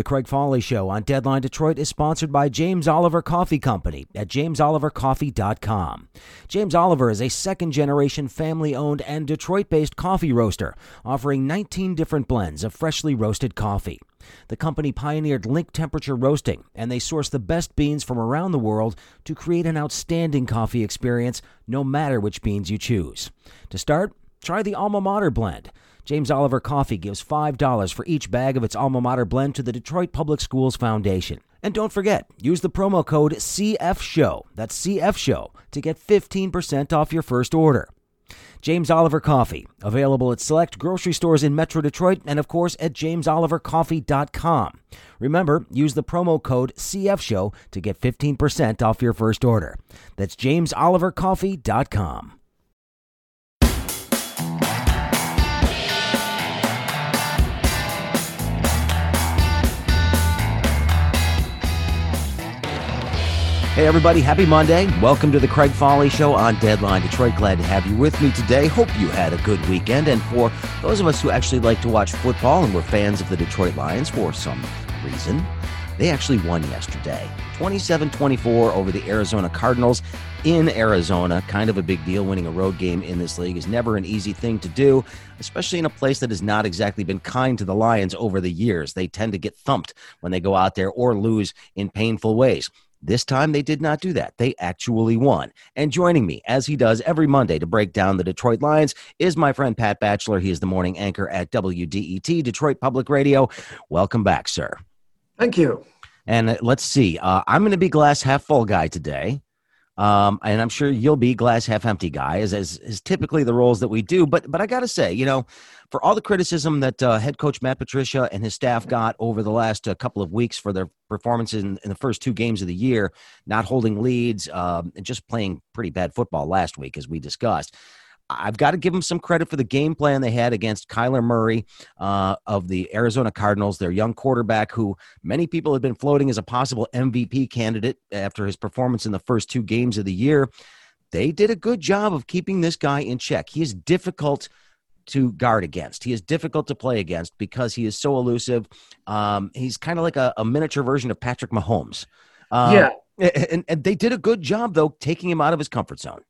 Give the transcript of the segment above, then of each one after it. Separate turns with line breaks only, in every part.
The Craig Foley Show on Deadline Detroit is sponsored by James Oliver Coffee Company at jamesolivercoffee.com. James Oliver is a second generation family owned and Detroit based coffee roaster offering 19 different blends of freshly roasted coffee. The company pioneered link temperature roasting, and they source the best beans from around the world to create an outstanding coffee experience no matter which beans you choose. To start, try the Alma Mater blend. James Oliver Coffee gives $5 for each bag of its alma mater blend to the Detroit Public Schools Foundation. And don't forget, use the promo code CFSHOW, that's CF Show, to get 15% off your first order. James Oliver Coffee, available at select grocery stores in Metro Detroit and, of course, at jamesolivercoffee.com. Remember, use the promo code CFSHOW to get 15% off your first order. That's jamesolivercoffee.com. Hey, everybody, happy Monday. Welcome to the Craig Foley Show on Deadline Detroit. Glad to have you with me today. Hope you had a good weekend. And for those of us who actually like to watch football and were fans of the Detroit Lions for some reason, they actually won yesterday 27 24 over the Arizona Cardinals in Arizona. Kind of a big deal. Winning a road game in this league is never an easy thing to do, especially in a place that has not exactly been kind to the Lions over the years. They tend to get thumped when they go out there or lose in painful ways. This time they did not do that. They actually won. And joining me, as he does every Monday to break down the Detroit Lions, is my friend Pat Batcheller. He is the morning anchor at WDET, Detroit Public Radio. Welcome back, sir.
Thank you.
And uh, let's see. Uh, I'm going to be glass half full guy today. Um, and I'm sure you'll be glass half empty guy, as, as is typically the roles that we do. But but I got to say, you know, for all the criticism that uh, head coach Matt Patricia and his staff got over the last uh, couple of weeks for their performances in, in, the first two games of the year, not holding leads, um, and just playing pretty bad football last week, as we discussed. I've got to give them some credit for the game plan they had against Kyler Murray uh, of the Arizona Cardinals, their young quarterback, who many people have been floating as a possible MVP candidate after his performance in the first two games of the year. They did a good job of keeping this guy in check. He is difficult to guard against. He is difficult to play against because he is so elusive. Um, he's kind of like a, a, miniature version of Patrick Mahomes.
Um, yeah.
And, and they did a good job, though, taking him out of his comfort zone.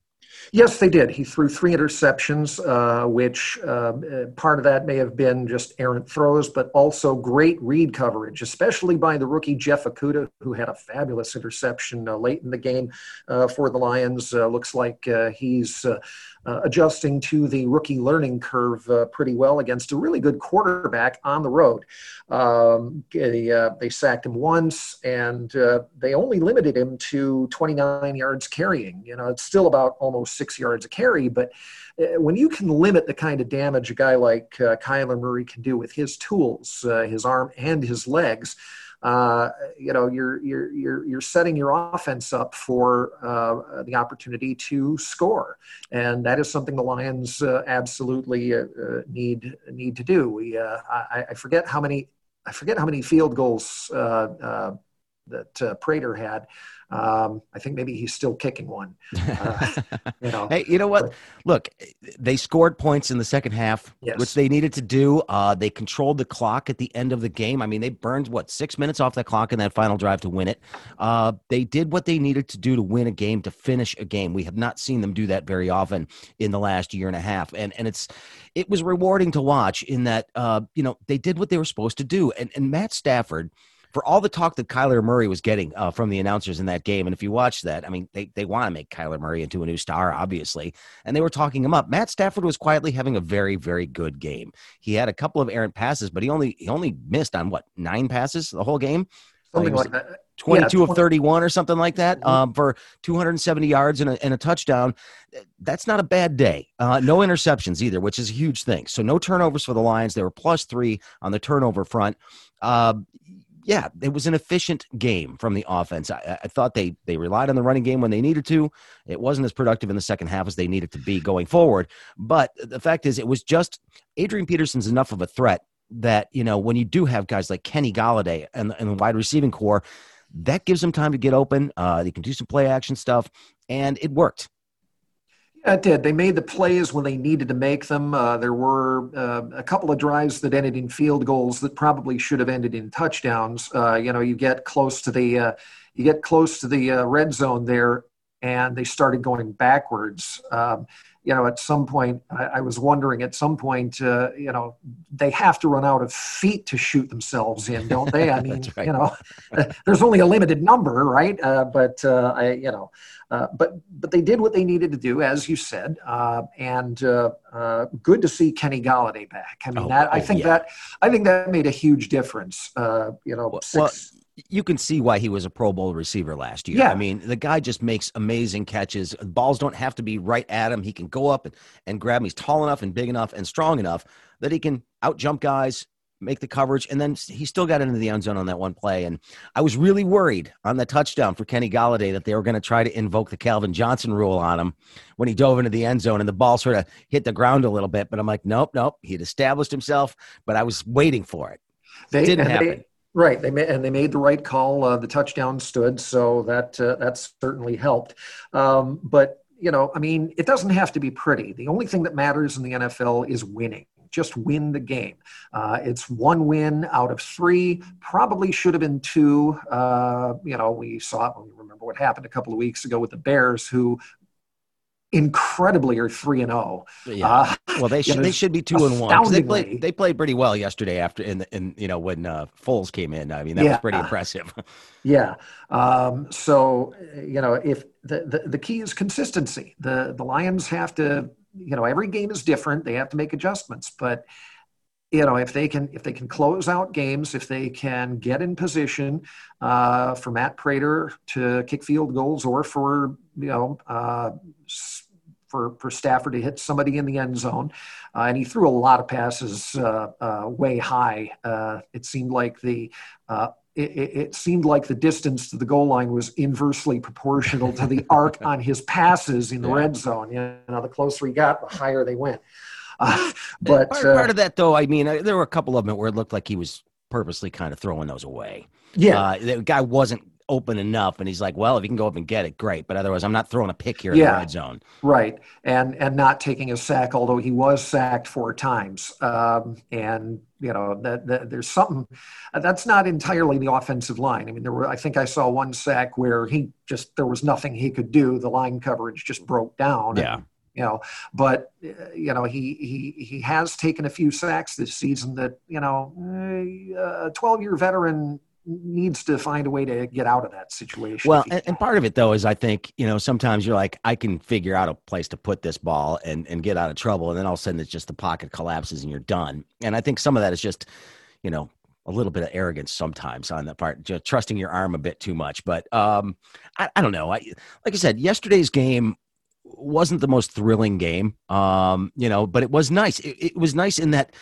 Yes, they did. He threw three interceptions, uh, which uh, part of that may have been just errant throws, but also great read coverage, especially by the rookie Jeff Okudah, who had a fabulous interception uh, late in the game uh, for the Lions. Uh, looks like uh, he's uh, adjusting to the rookie learning curve uh, pretty well against a really good quarterback on the road. Um, they, uh, they sacked him once, and uh, they only limited him to 29 yards carrying. You know, it's still about almost six yards a carry, but uh, when you can limit the kind of damage a guy like uh, Kyler Murray can do with his tools, his arm and his legs, uh, you know you're you're you're you're setting your offense up for uh, the opportunity to score, and that is something the Lions uh, absolutely uh, uh, need need to do. We I, I, forget how many I forget how many field goals that Prater had. Um, I think maybe he's still kicking one. Uh,
you know. hey, you know what? Look, they scored points in the second half, yes. which they needed to do. Uh, they controlled the clock at the end of the game. I mean, they burned what six minutes off that clock in that final drive to win it. Uh, they did what they needed to do to win a game, to finish a game. We have not seen them do that very often in the last year and a half, and and it's it was rewarding to watch in that uh, you know they did what they were supposed to do, and and Matt Stafford for all the talk that Kyler Murray was getting uh, from the announcers in that game, and if you watch that, I mean, they, they want to make Kyler Murray into a new star, obviously, and they were talking him up. Matt Stafford was quietly having a very, very good game. He had a couple of errant passes, but he only he only missed on what nine passes the whole game.
Something like that.
22 yeah, 20. of 31 or something like that mm-hmm. um, for 270 yards and a, and a, touchdown. That's not a bad day. Uh, no interceptions either, which is a huge thing. So no turnovers for the Lions. They were plus three on the turnover front. Uh, yeah, it was an efficient game from the offense. I, I, thought they they relied on the running game when they needed to. It wasn't as productive in the second half as they needed to be going forward. But the fact is, it was just Adrian Peterson's enough of a threat that you know when you do have guys like Kenny Golladay and, and the wide receiving core, that gives them time to get open. Uh, they can do some play action stuff, and it worked.
Yeah, it did. They made the plays when they needed to make them. Uh, there were uh, a couple of drives that ended in field goals that probably should have ended in touchdowns. Uh, you know, you get close to the uh, you get close to the uh, red zone there, and they started going backwards. Um, you know, at some point, I, I was wondering. At some point, uh, you know, they have to run out of feet to shoot themselves in, don't they? I mean, right. you know, there's only a limited number, right? but I, you know. Uh, but but they did what they needed to do, as you said, uh, and uh, uh good to see Kenny Golladay back. I mean, oh, that, I oh, think yeah. that I think that made a huge difference. Uh, you know,
well, six, well, you can see why he was a Pro Bowl receiver last year.
Yeah.
I mean, the guy just makes amazing catches. Balls don't have to be right at him. He can go up and, and grab him. He's tall enough and big enough and strong enough that he can out jump guys, make the coverage, and then he still got into the end zone on that one play. And I was really worried on the touchdown for Kenny Golladay that they were going to try to invoke the Calvin Johnson rule on him when he dove into the end zone and the ball sort of hit the ground a little bit. But I'm like, nope, nope. He'd established himself, but I was waiting for it. They, didn't happen.
They, right, they made, and they made the right call. Uh, the touchdown stood, so that uh, that certainly helped. Um, but you know, I mean, it doesn't have to be pretty. The only thing that matters in the NFL is winning just win the game. Uh, it's one win out of three. Probably should have been two. Uh, you know, we saw it. We remember what happened a couple of weeks ago with the Bears, who incredibly are three and zero.
Oh. Yeah. Uh, well, they should they should be two and one. They played they played pretty well yesterday after in in you know when uh, Foles came in. I mean that yeah. was pretty impressive.
yeah. Um, so you know if the, the the key is consistency. The the Lions have to you know every game is different they have to make adjustments but you know if they can if they can close out games if they can get in position uh, for matt prater to kick field goals or for you know uh, for, for Stafford to hit somebody in the end zone. Uh, and he threw a lot of passes uh, uh, way high. Uh, it seemed like the uh, it, it, seemed like the distance to the goal line was inversely proportional to the arc on his passes in the yeah. red zone. You know, the closer he got, the higher they went. Uh, but
part, uh, part, of that, though, I mean, there were a couple of them where it looked like he was purposely kind of throwing those away.
Yeah,
uh, the guy wasn't open enough and he's like well if he can go up and get it great but otherwise i'm not throwing a pick here yeah, in the red zone.
Right and and not taking a sack although he was sacked four times um, and you know that, that, there's something that's not entirely the offensive line. I mean there were i think i saw one sack where he just there was nothing he could do. The line coverage just broke down
yeah. and,
you know but uh, you know he he he has taken a few sacks this season that you know eh, a 12 year veteran needs to find a way to get out of that situation.
Well, and, and, part of it though is I think you know sometimes you're like I can figure out a place to put this ball and and get out of trouble, and then all of a sudden it's just the pocket collapses and you're done. And I think some of that is just you know a little bit of arrogance sometimes on that part, just trusting your arm a bit too much. But um, I, I don't know. I like I said, yesterday's game wasn't the most thrilling game, um, you know, but it was nice. It, it was nice in that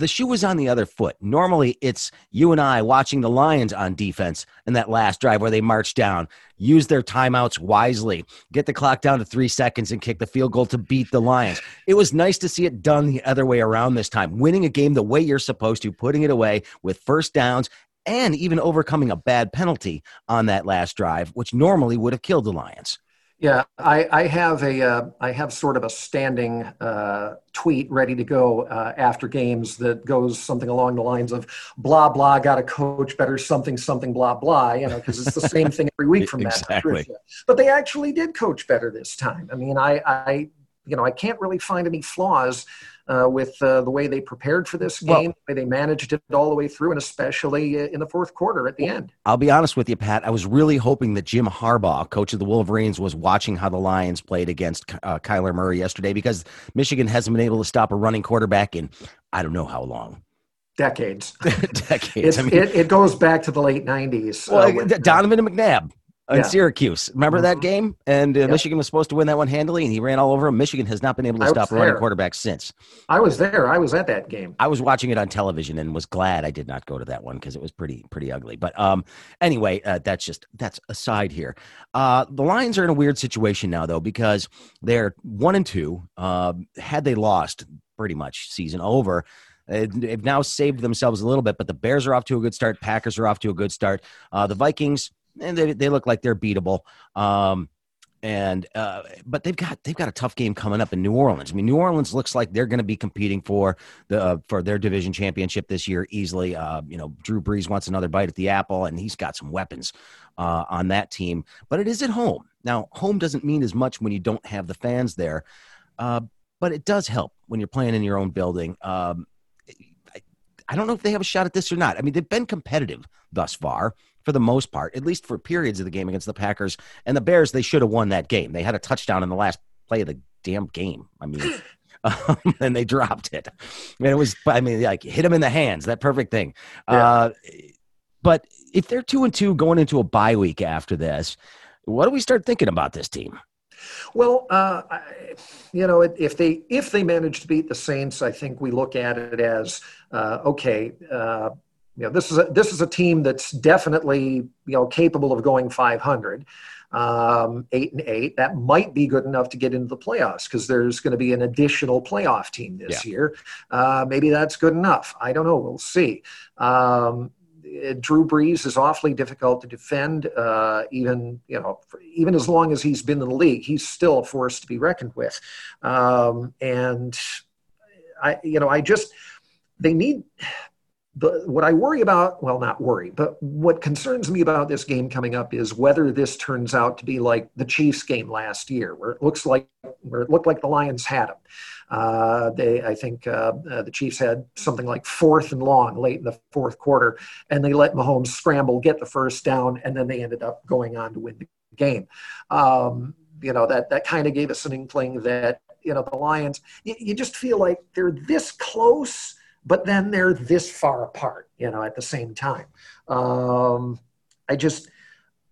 the shoe was on the other foot. Normally, it's you and I watching the Lions on defense in that last drive where they march down, use their timeouts wisely, get the clock down to three seconds, and kick the field goal to beat the Lions. It was nice to see it done the other way around this time, winning a game the way you're supposed to, putting it away with first downs. And even overcoming a bad penalty on that last drive, which normally would have killed the Lions.
Yeah, I, I have a uh, I have sort of a standing uh, tweet ready to go uh, after games that goes something along the lines of blah blah got to coach better something something blah blah you know because it's the same thing every week from
exactly. Matt Patricia.
But they actually did coach better this time. I mean, I, I you know I can't really find any flaws uh, with uh, the way they prepared for this game, well, the way they managed it all the way through, and especially uh, in the fourth quarter at the end.
I'll be honest with you, Pat. I was really hoping that Jim Harbaugh, coach of the Wolverines, was watching how the Lions played against uh, Kyler Murray yesterday because Michigan hasn't been able to stop a running quarterback in I don't know how long
decades.
decades.
I mean, it, it, goes back to the late '90s.
Well, uh, Donovan McNabb in yeah. Syracuse. Remember mm-hmm. that game? And uh, Michigan was supposed to win that one handily, and he ran all over him. Michigan has not been able to I stop running quarterback since.
I was there. I was at that game.
I was watching it on television and was glad I did not go to that one because it was pretty pretty ugly. But um, anyway, uh, that's just that's aside here. Uh, the Lions are in a weird situation now though because they're one and two. Uh, had they lost, pretty much season over. They've now saved themselves a little bit, but the Bears are off to a good start. Packers are off to a good start. Uh, the Vikings and they, they look like they're beatable. Um, and uh, but they've got they've got a tough game coming up in New Orleans. I mean, New Orleans looks like they're going to be competing for the uh, for their division championship this year easily. Uh, you know, Drew Brees wants another bite at the apple, and he's got some weapons uh, on that team. But it is at home now. Home doesn't mean as much when you don't have the fans there, uh, but it does help when you're playing in your own building. Um, I, I don't know if they have a shot at this or not. I mean, they've been competitive thus far for the most part, at least for periods of the game against the Packers and the Bears. They should have won that game. They had a touchdown in the last play of the damn game. I mean, um, and they dropped it. And it was, I mean, like hit them in the hands. That perfect thing. Yeah. Uh, but if they're two and two going into a bye week after this, what do we start thinking about this team?
Well, uh, you know, if they if they manage to beat the Saints, I think we look at it as uh, okay. You know, this is a, this is a team that's definitely you know capable of going 500, um, eight and eight. That might be good enough to get into the playoffs because there's going to be an additional playoff team this yeah. year. Uh, maybe that's good enough. I don't know. We'll see. Um, Drew Brees is awfully difficult to defend. Uh, even you know, even as long as he's been in the league, he's still a force to be reckoned with. Um, and I, you know, I just they need the, what I worry about, well, not worry, but what concerns me about this game coming up is whether this turns out to be like the Chiefs game last year, where it looks like where it looked like the Lions had them. Uh, they, I think, uh, uh, the Chiefs had something like fourth and long late in the fourth quarter, and they let Mahomes scramble, get the first down, and then they ended up going on to win the game. Um, you know that that kind of gave us an inkling that you know the Lions. You, you just feel like they're this close but then they're this far apart, you know, at the same time. Um, I just,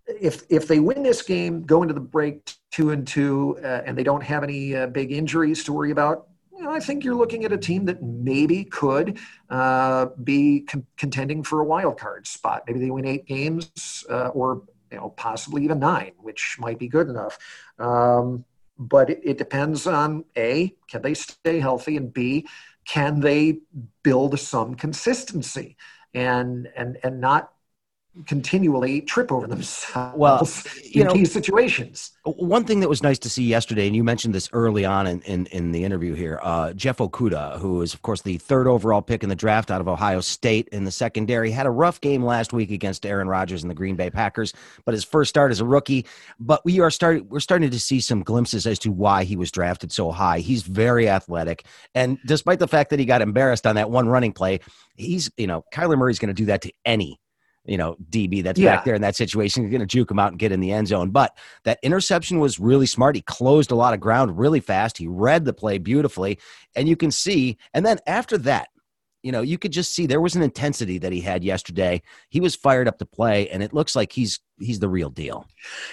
if if they win this game, go into the break two and two, uh, and they don't have any uh, big injuries to worry about, you know, I think you're looking at a team that maybe could uh, be con- contending for a wild card spot. Maybe they win eight games, uh, or you know, possibly even nine, which might be good enough. Um, but it, it, depends on a can they stay healthy, and b can they build some consistency? And and and not continually trip over themselves well, in know, key situations.
One thing that was nice to see yesterday, and you mentioned this early on in, in, in the interview here, uh, Jeff Okudah, who is, of course, the third overall pick in the draft out of Ohio State in the secondary, had a rough game last week against Aaron Rodgers and the Green Bay Packers, but his first start as a rookie. But we are starting, we're starting to see some glimpses as to why he was drafted so high. He's very athletic. And despite the fact that he got embarrassed on that one running play, he's, you know, Kyler Murray's going to do that to any you know, DB that's yeah. back there in that situation. You're going to juke him out and get in the end zone. But that interception was really smart. He closed a lot of ground really fast. He read the play beautifully. And you can see, and then after that, you know, you could just see there was an intensity that he had yesterday. He was fired up to play, and it looks like he's he's the real deal.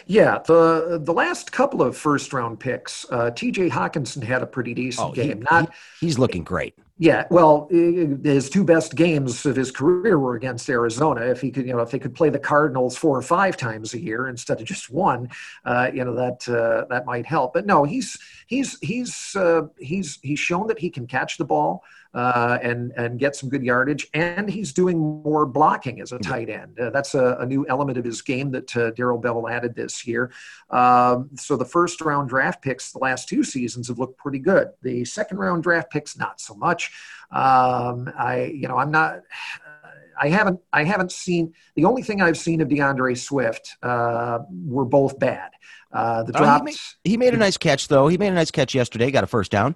Yeah, the the last couple of first round picks, uh, T.J. Hockenson had a pretty decent oh, game.
He, Not he, he's looking great.
Yeah, well, his two best games of his career were against Arizona. If he could, you know, if they could play the Cardinals four or five times a year instead of just one, uh, you know, that uh, that might help. But no, he's he's he's uh, he's he's shown that he can catch the ball uh, and and get some good yardage, and he's doing more blocking as a tight end. Uh, that's a, a, new element of his game that uh, Darrell Bevell added this year. Um, so the first round draft picks the last two seasons have looked pretty good. The second round draft picks not so much. Um, I you know I'm not. I haven't I haven't seen the only thing I've seen of D'Andre Swift uh, were both bad. Uh, the drops.
Oh, he, made, he, made, a nice catch though. He made a nice catch yesterday. Got a first down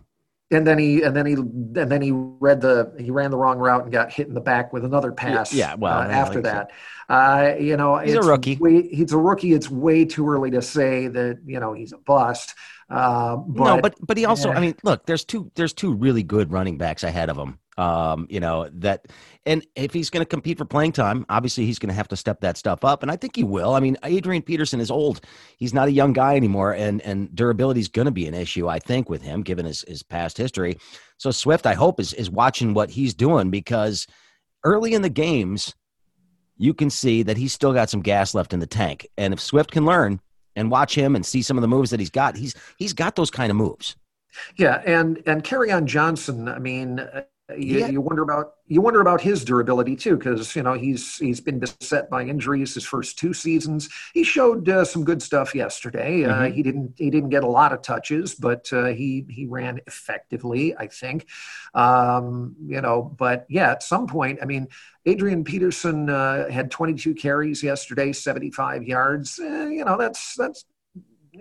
and then he and then he and then he read the he ran the wrong route and got hit in the back with another pass.
Yeah, well, uh,
after that, so. uh, you know,
he's a rookie.
Way, he's a rookie. It's way too early to say that you know he's a bust. Uh, but,
no, but but he also, I mean, look, there's two there's two really good running backs ahead of him. Um, you know that, and if he's going to compete for playing time, obviously he's going to have to step that stuff up, and I think he will. I mean, Adrian Peterson is old; he's not a young guy anymore, and and durability is going to be an issue, I think, with him given his his past history. So Swift, I hope, is is watching what he's doing because early in the games, you can see that he's still got some gas left in the tank, and if Swift can learn and watch him and see some of the moves that he's got, he's he's got those kind of moves.
Yeah, and and Kerryon Johnson, I mean, you, yeah. you, wonder about you wonder about his durability too, because you know he's he's been beset by injuries his first two seasons. He showed uh, some good stuff yesterday. Uh, mm-hmm. Uh, he didn't he didn't get a lot of touches, but uh, he he ran effectively, I think. Um, you know, but yeah, at some point, I mean, Adrian Peterson uh, had 22 carries yesterday, 75 yards. Eh, you know, that's that's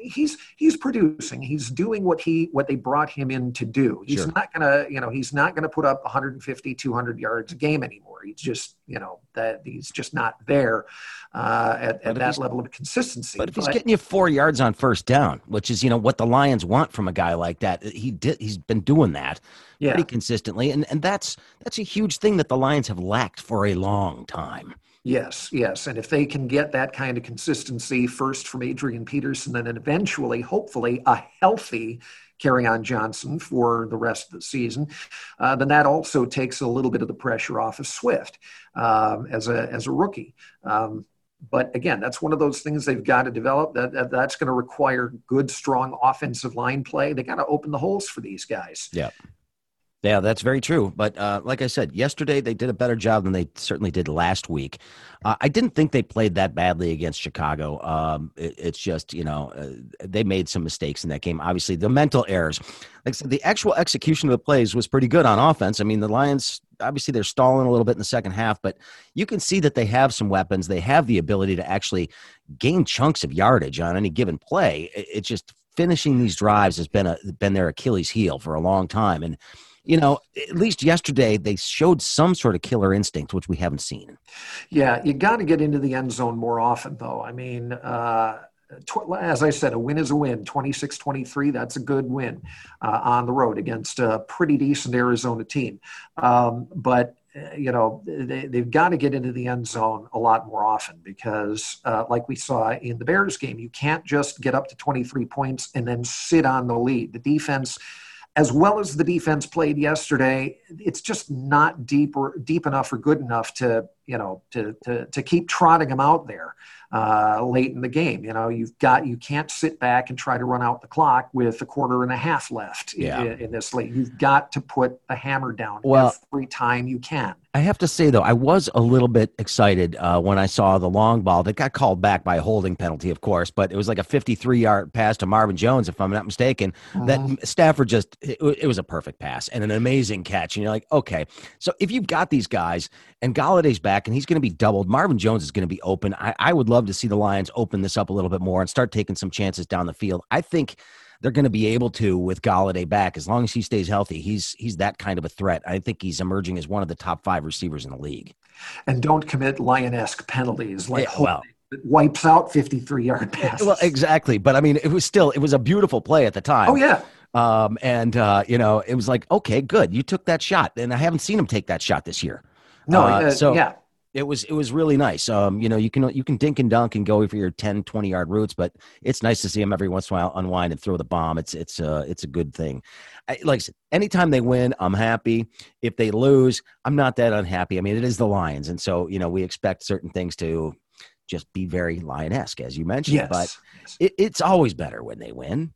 he's he's producing. He's doing what he what they brought him in to do. He's sure. not gonna you know he's not gonna put up 150 200 yards a game anymore. He's just you know that he's just not there uh, at, at that level of consistency.
but if but, he's getting you four yards on first down which is you know what the lions want from a guy like that he did he's been doing that yeah. pretty consistently. And and that's that's a huge thing that the lions have lacked for a long time
Yes, yes. And if they can get that kind of consistency first from Adrian Peterson and then eventually, hopefully, a healthy Kerryon Johnson for the rest of the season, uh, then that also takes a little bit of the pressure off of Swift um, as, a, as a rookie. Um, but again, that's one of those things they've got to develop. That, that that's going to require good, strong offensive line play. They got to open the holes for these guys.
Yeah. Yeah, that's very true. But uh, like I said, yesterday they did a better job than they certainly did last week. Uh, I didn't think they played that badly against Chicago. Um, it, it's just, you know, uh, they made some mistakes in that game. Obviously, the mental errors. Like I said, the actual execution of the plays was pretty good on offense. I mean, the Lions, obviously, they're stalling a little bit in the second half, but you can see that they have some weapons. They have the ability to actually gain chunks of yardage on any given play. It, it's just finishing these drives has been a been their Achilles heel for a long time. And you know, at least yesterday they showed some sort of killer instinct, which we haven't seen.
Yeah, you got to get into the end zone more often, though. I mean, uh, as I said, a win is a win. 26 23, that's a good win uh, on the road against a pretty decent Arizona team. Um, but, uh, you know, they, have got to get into the end zone a lot more often because, uh, like we saw in the Bears game, you can't just get up to 23 points and then sit on the lead. The defense as well as the defense played yesterday, it's just not deep or deep enough or good enough to you know to to, to keep trotting them out there uh, late in the game. You know, you've got you can't sit back and try to run out the clock with a quarter and a half left yeah. in, in, this late. You've got to put a hammer down well, every time you can.
I have to say though, I was a little bit excited uh, when I saw the long ball that got called back by a holding penalty, of course, but it was like a 53 yard pass to Marvin Jones, if I'm not mistaken. That Stafford just it, it was a perfect pass and an amazing catch, and you're like, okay, so if you've got these guys and Golladay's back and he's going to be doubled, Marvin Jones is going to be open. I, I would love to see the Lions open this up a little bit more and start taking some chances down the field. I think they're going to be able to with Golladay back as long as he stays healthy. He's he's that kind of a threat. I think he's emerging as one of the top five receivers in the league.
And don't commit lion-esque penalties like yeah, well, it wipes out 53 yard passes.
Well, exactly. But I mean, it was still it was a beautiful play at the time.
Oh yeah.
Um, and uh, you know, it was like, okay, good, you took that shot, and I haven't seen him take that shot this year.
No, uh, uh, so yeah,
it was it was really nice. Um, you know, you can you can dink and dunk and go for your 10, 20 yard routes, but it's nice to see him every once in a while unwind and throw the bomb. It's it's uh it's a good thing. I, like I said, anytime they win, I'm happy. If they lose, I'm not that unhappy. I mean, it is the Lions, and so you know we expect certain things to just be very lion-esque, as you mentioned. Yes. But it, it's always better when they win.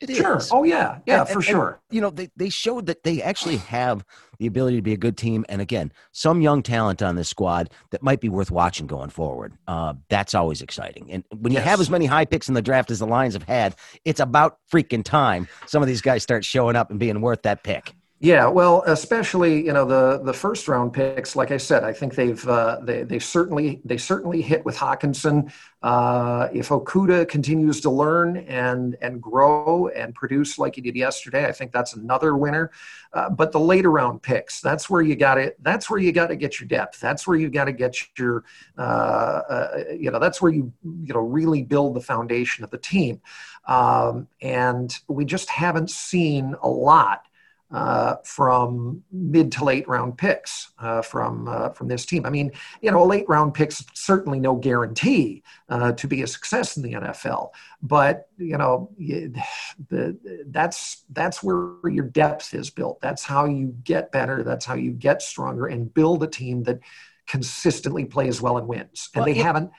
It sure. Is. Oh yeah, yeah, and, for and, sure.
And, you know, they they showed that they actually have the ability to be a good team, and again, some young talent on this squad that might be worth watching going forward. Uh, that's always exciting. And when you yes. have as many high picks in the draft as the Lions have had, it's about freaking time some of these guys start showing up and being worth that pick.
Yeah, well, especially you know the the first round picks. Like I said, I think they've uh, they they certainly they certainly hit with Hockenson. Uh, if Okudah continues to learn and and grow and produce like he did yesterday, I think that's another winner. Uh, but the later round picks, that's where you got it. That's where you got to get your depth. That's where you got to get your uh, uh, you know that's where you you know really build the foundation of the team. Um, and we just haven't seen a lot uh, from mid to late round picks uh, from uh, from this team. I mean, you know, a late round pick's certainly no guarantee uh, to be a success in the NFL, but you know, the, that's that's where your depth is built. That's how you get better. That's how you get stronger and build a team that consistently plays well and wins. And well, they haven't.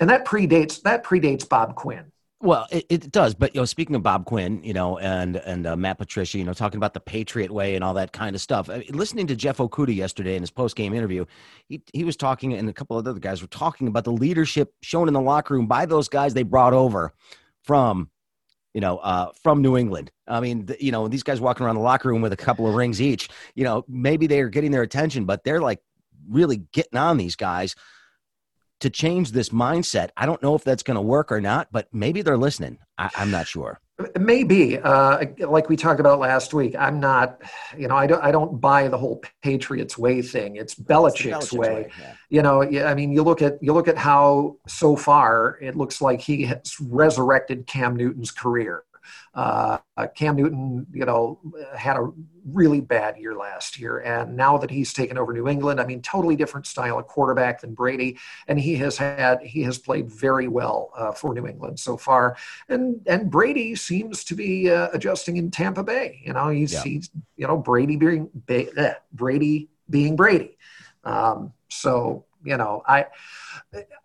And that predates that predates Bob Quinn.
Well, it, it does, but you know, speaking of Bob Quinn, you know, and and uh, Matt Patricia, you know, talking about the Patriot way and all that kind of stuff. I mean, listening to Jeff Okudah yesterday in his post game interview, he he was talking, and a couple of other guys were talking about the leadership shown in the locker room by those guys they brought over from, you know, uh, from New England. I mean, the, you know, these guys walking around the locker room with a couple of rings each. You know, maybe they are getting their attention, but they're like really getting on these guys to change this mindset. I don't know if that's going to work or not, but maybe they're listening. I, am not sure.
Maybe, uh, like we talked about last week, I'm not, you know, I don't, I don't buy the whole Patriots way thing. It's Belichick's, Belichick's way. way yeah. You know, I mean, you look at you look at how so far it looks like he has resurrected Cam Newton's career. Uh, Cam Newton, you know, had a really bad year last year, and now that he's taken over New England, I mean, totally different style of quarterback than Brady, and he has had he has played very well uh, for New England so far, and and Brady seems to be uh, adjusting in Tampa Bay. You know, he's yeah. he's you know Brady being eh, Brady being Brady. Um, so you know, I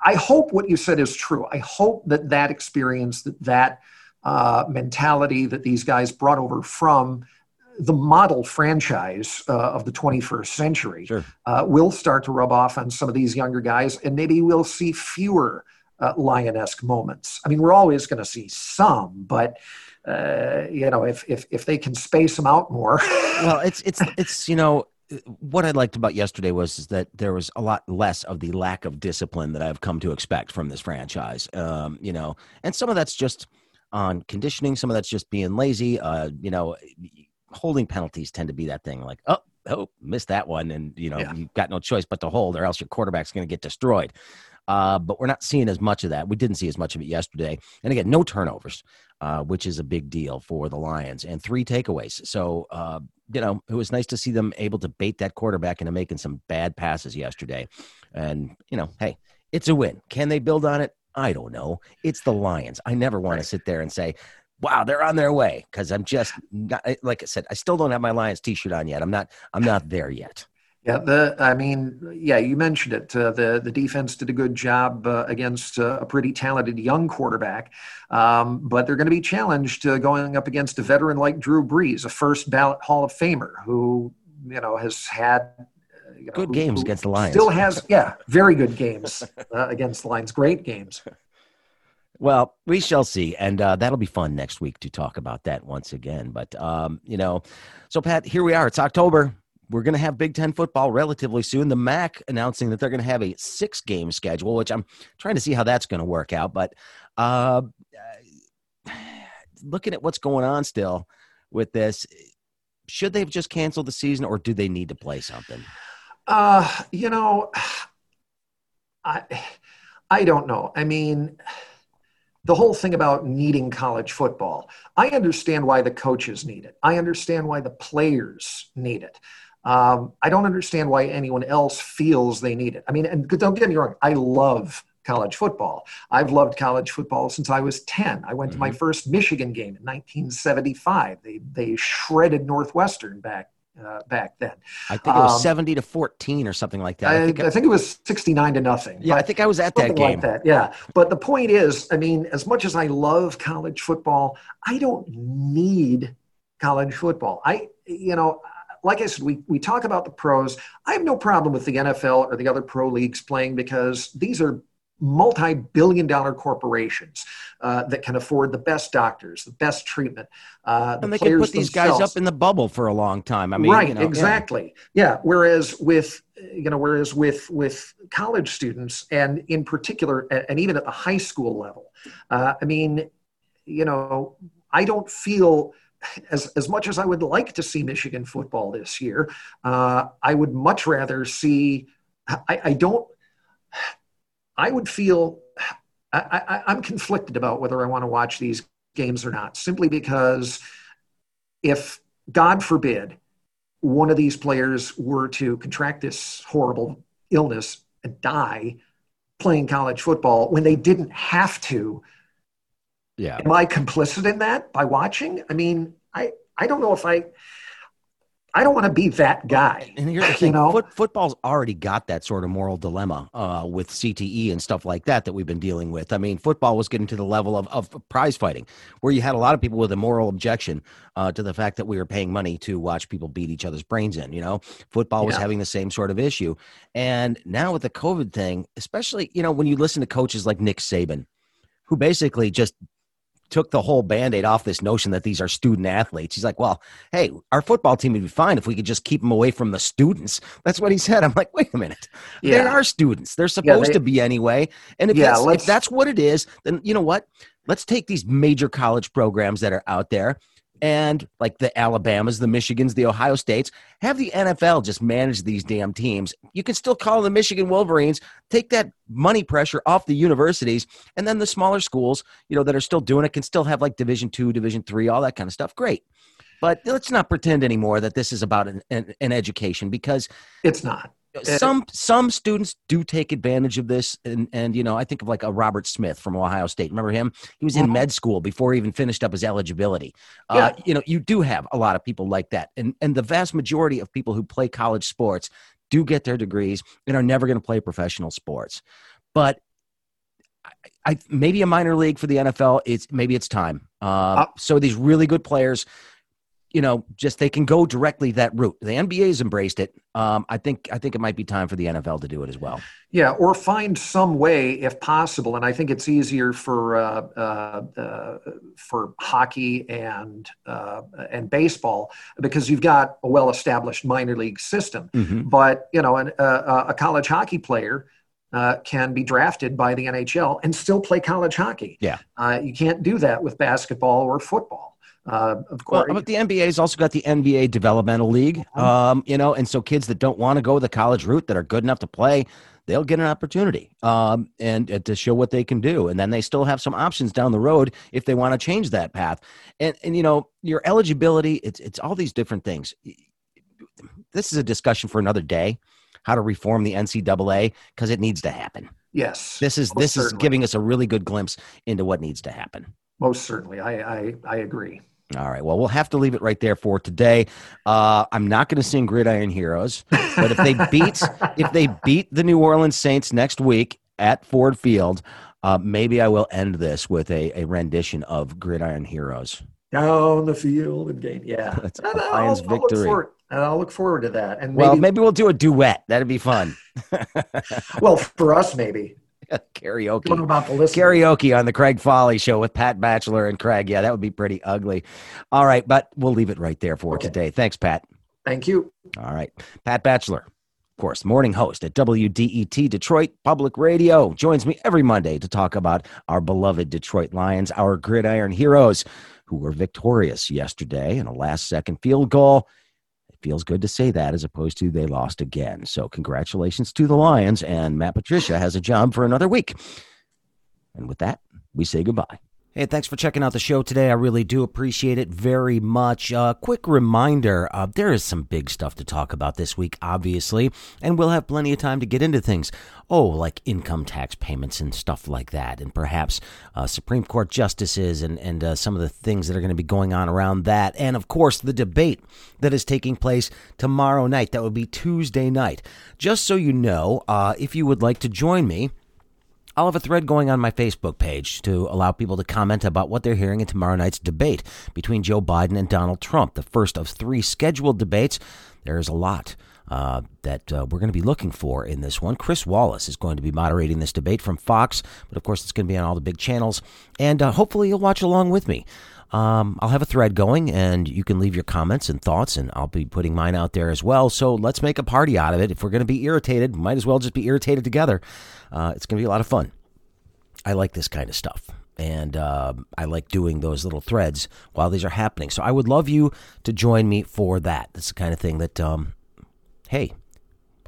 I hope what you said is true. I hope that that experience that that uh, mentality that these guys brought over from the model franchise uh, of the 21st century sure. uh, will start to rub off on some of these younger guys, and maybe we'll see fewer uh, Lionesque moments. I mean, we're always going to see some, but uh, you know, if if if they can space them out more.
well, it's it's it's you know what I liked about yesterday was is that there was a lot less of the lack of discipline that I've come to expect from this franchise. Um, you know, and some of that's just on conditioning. Some of that's just being lazy. Uh, you know, holding penalties tend to be that thing like, oh, oh, missed that one. And, you know, yeah. you've got no choice but to hold or else your quarterback's going to get destroyed. Uh, but we're not seeing as much of that. We didn't see as much of it yesterday. And again, no turnovers, uh, which is a big deal for the Lions, and three takeaways. So, uh, you know, it was nice to see them able to bait that quarterback into making some bad passes yesterday. And, you know, hey, it's a win. Can they build on it? I don't know. It's the Lions. I never want right. to sit there and say, wow, they're on their way because I'm just not, like I said, I still don't have my Lions T-shirt on yet. I'm not. I'm not there yet.
Yeah, the I mean, yeah, you mentioned it. Uh, the the defense did a good job uh, against uh, a pretty talented young quarterback, um, but they're going to be challenged uh, going up against a veteran like Drew Brees, a first ballot Hall of Famer who you know has had
you know, good who, games who against the Lions.
Still has, yeah, very good games uh, against the Lions. Great games.
Well, we shall see, and uh, that'll be fun next week to talk about that once again. But um, you know, so Pat, here we are. It's October. We're going to have Big Ten football relatively soon. The MAC announcing that they're going to have a six-game schedule, which I'm trying to see how that's going to work out. But uh, looking at what's going on still with this, should they have just canceled the season, or do they need to play something?
Uh, you know, I I don't know. I mean, the whole thing about needing college football. I understand why the coaches need it. I understand why the players need it. Um, I don't understand why anyone else feels they need it. I mean, and don't get me wrong, I love college football. I've loved college football since I was 10. I went mm-hmm. to my mm-hmm. first Michigan game in 1975. They, they shredded Northwestern back uh, back then.
I think it was um, 70 to 14 or something like that.
I, think, I, I think, it was 69 to nothing.
Yeah, I think I was at that game.
Like that, yeah. But the point is, I mean, as much as I love college football, I don't need college football. I, you know, like I said, we, we talk about the pros. I have no problem with the NFL or the other pro leagues playing because these are multi-billion dollar corporations uh, that can afford the best doctors the best treatment uh,
the and they can put these themselves. guys up in the bubble for a long time i mean
right
you know,
exactly yeah. yeah whereas with you know whereas with with college students and in particular and even at the high school level uh, i mean you know i don't feel as, as much as I would like to see Michigan football this year, uh, I would much rather see. I, I don't. I would feel I, am conflicted about whether I want to watch these games or not, simply because if, God forbid, one of these players were to contract this horrible illness and die playing college football when they didn't have to.
Yeah.
Am I complicit in that by watching? I mean, I, I don't know if I I don't want to be that guy.
And here's the thing: you know? Foot, football's already got that sort of moral dilemma uh, with CTE and stuff like that that we've been dealing with. I mean, football was getting to the level of, of prize fighting, where you had a lot of people with a moral objection uh, to the fact that we were paying money to watch people beat each other's brains in. You know, football was having the same sort of issue, and now with the COVID thing, especially you know when you listen to coaches like Nick Saban, who basically just took the whole band-aid off this notion that these are student athletes. He's like, well, hey, our football team would be fine if we could just keep them away from the students. That's what he said. I'm like, wait a minute. Yeah. They are students. They're supposed yeah, they, to be anyway. And if, yeah, that's, if that's what it is, then you know what? Let's take these major college programs that are out there and like the Alabamas, the Michigans, the Ohio States, have the NFL just manage these damn teams. You can still call the Michigan Wolverines, take that money pressure off the universities, and then the smaller schools, you know, that are still doing it can still have like Division two, Division three, all that kind of stuff. Great. But let's not pretend anymore that this is about an, an, an education because
it's not
some some students do take advantage of this and and you know i think of like a robert smith from ohio state remember him he was in mm-hmm. med school before he even finished up his eligibility uh, yeah. Uh, you know you do have a lot of people like that and and the vast majority of people who play college sports do get their degrees and are never going to play professional sports but I, I, maybe a minor league for the NFL. It's maybe it's time. Uh, uh, so these really good players you know, just they can go directly that route. The NBA's embraced it. Um, I think I think it might be time for the NFL to do it as well.
Yeah, or find some way, if possible. And I think it's easier for uh, uh, uh, for hockey and uh, and baseball because you've got a well-established minor league system. Mm-hmm. But you know, an, uh, uh, a college hockey player. can be drafted by the NHL and still play college hockey.
Yeah,
you can't do that with basketball or football. Uh, of course,
well, but the NBA's also got the NBA Developmental League. Uh-huh. Um, you know, and so kids that don't want to go the college route that are good enough to play, they'll get an opportunity um, and, and to show what they can do, and then they still have some options down the road if they want to change that path. And and you know, your eligibility, it's it's all these different things. This is a discussion for another day. How to reform the NCAA because it needs to happen.
Yes,
this is this certainly. is giving us a really good glimpse into what needs to happen.
Most certainly, I I, I agree.
All right. Well, we'll have to leave it right there for today. Uh, I'm not going to sing "Gridiron Heroes," but if they beat if they beat the New Orleans Saints next week at Ford Field, uh, maybe I will end this with a, a rendition of "Gridiron Heroes."
Down the field and gain. Yeah,
that's a Lions I'll, victory.
I'll forward, I'll look forward to that. And
maybe, well, maybe we'll do a duet. That'd be fun.
well, for us, maybe.
karaoke.
about the
Karaoke on the Craig Foley show with Pat Batcheller and Craig. Yeah, that would be pretty ugly. All right, but we'll leave it right there for okay. today. Thanks, Pat.
Thank you.
All right. Pat Batcheller, of course, morning host at WDET Detroit Public Radio, joins me every Monday to talk about our beloved Detroit Lions, our gridiron heroes who were victorious yesterday in a last second field goal feels good to say that as opposed to they lost again. So, congratulations to the Lions, and Matt Patricia has a job for another week. And with that, we say goodbye. Hey, thanks for checking out the show today. I really do appreciate it very much. Uh, quick reminder uh, there is some big stuff to talk about this week, obviously, and we'll have plenty of time to get into things. Oh, like income tax payments and stuff like that, and perhaps uh, Supreme Court justices and, and uh, some of the things that are going to be going on around that. And of course, the debate that is taking place tomorrow night. That would be Tuesday night. Just so you know, uh, if you would like to join me, I'll have a thread going on my Facebook page to allow people to comment about what they're hearing in tomorrow night's debate between Joe Biden and Donald Trump, the first of three scheduled debates. There's a lot uh, that uh, we're going to be looking for in this one. Chris Wallace is going to be moderating this debate from Fox, but of course, it's going to be on all the big channels. And uh, hopefully, you'll watch along with me. Um, I'll have a thread going, and you can leave your comments and thoughts, and I'll be putting mine out there as well. So let's make a party out of it. If we're going to be irritated, might as well just be irritated together. Uh, it's going to be a lot of fun. I like this kind of stuff. And uh, I like doing those little threads while these are happening. So I would love you to join me for that. That's the kind of thing that, um, hey,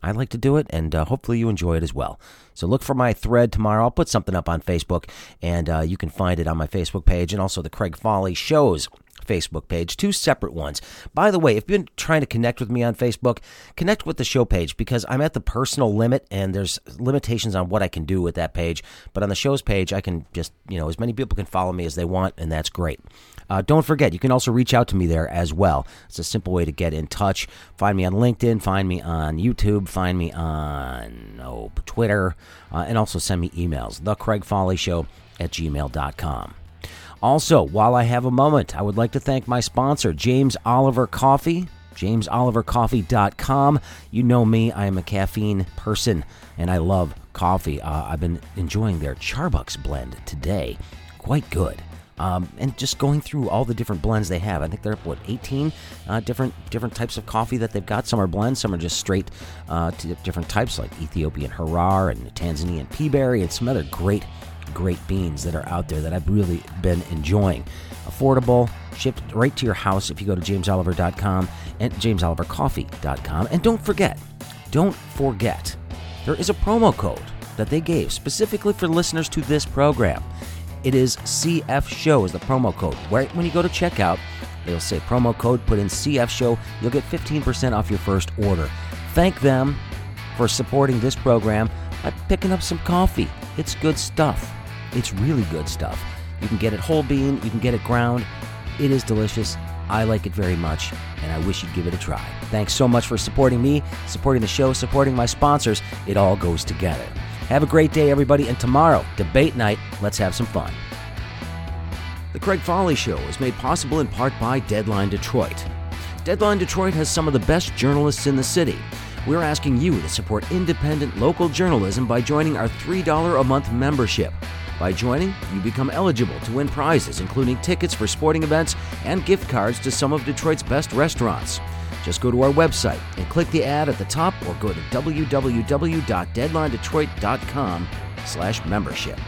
I like to do it, and uh, hopefully you enjoy it as well. So look for my thread tomorrow. I'll put something up on Facebook, and uh, you can find it on my Facebook page and also the Craig Foley shows Facebook page, two separate ones. By the way, if you've been trying to connect with me on Facebook, connect with the show page because I'm at the personal limit and there's limitations on what I can do with that page. But on the show's page, I can just, you know, as many people can follow me as they want, and that's great. Uh, don't forget, you can also reach out to me there as well. It's a simple way to get in touch. Find me on LinkedIn, find me on YouTube, find me on oh, Twitter, uh, and also send me emails. The Craig Show at gmail.com. Also, while I have a moment, I would like to thank my sponsor, James Oliver Coffee. JamesOliverCoffee.com. You know me, I am a caffeine person and I love coffee. Uh, I've been enjoying their Charbucks blend today. Quite good. Um, and just going through all the different blends they have. I think they're what 18 uh, different different types of coffee that they've got. Some are blends, some are just straight uh, to different types, like Ethiopian Harar and Tanzanian Peaberry, and some other great great beans that are out there that I've really been enjoying. Affordable, shipped right to your house if you go to jamesoliver.com and jamesolivercoffee.com. And don't forget, don't forget, there is a promo code that they gave specifically for listeners to this program. It is CF Show is the promo code. Right when you go to checkout, they'll say promo code, put in CF Show, you'll get 15% off your first order. Thank them for supporting this program by picking up some coffee. It's good stuff. It's really good stuff. You can get it whole bean, you can get it ground. It is delicious. I like it very much, and I wish you'd give it a try. Thanks so much for supporting me, supporting the show, supporting my sponsors. It all goes together. Have a great day, everybody, and tomorrow, debate night. Let's have some fun. The Craig Foley Show is made possible in part by Deadline Detroit. Deadline Detroit has some of the best journalists in the city. We're asking you to support independent local journalism by joining our $3 a month membership. By joining, you become eligible to win prizes, including tickets for sporting events and gift cards to some of Detroit's best restaurants. Just go to our website and click the ad at the top or go to www.deadlinedetroit.com slash membership.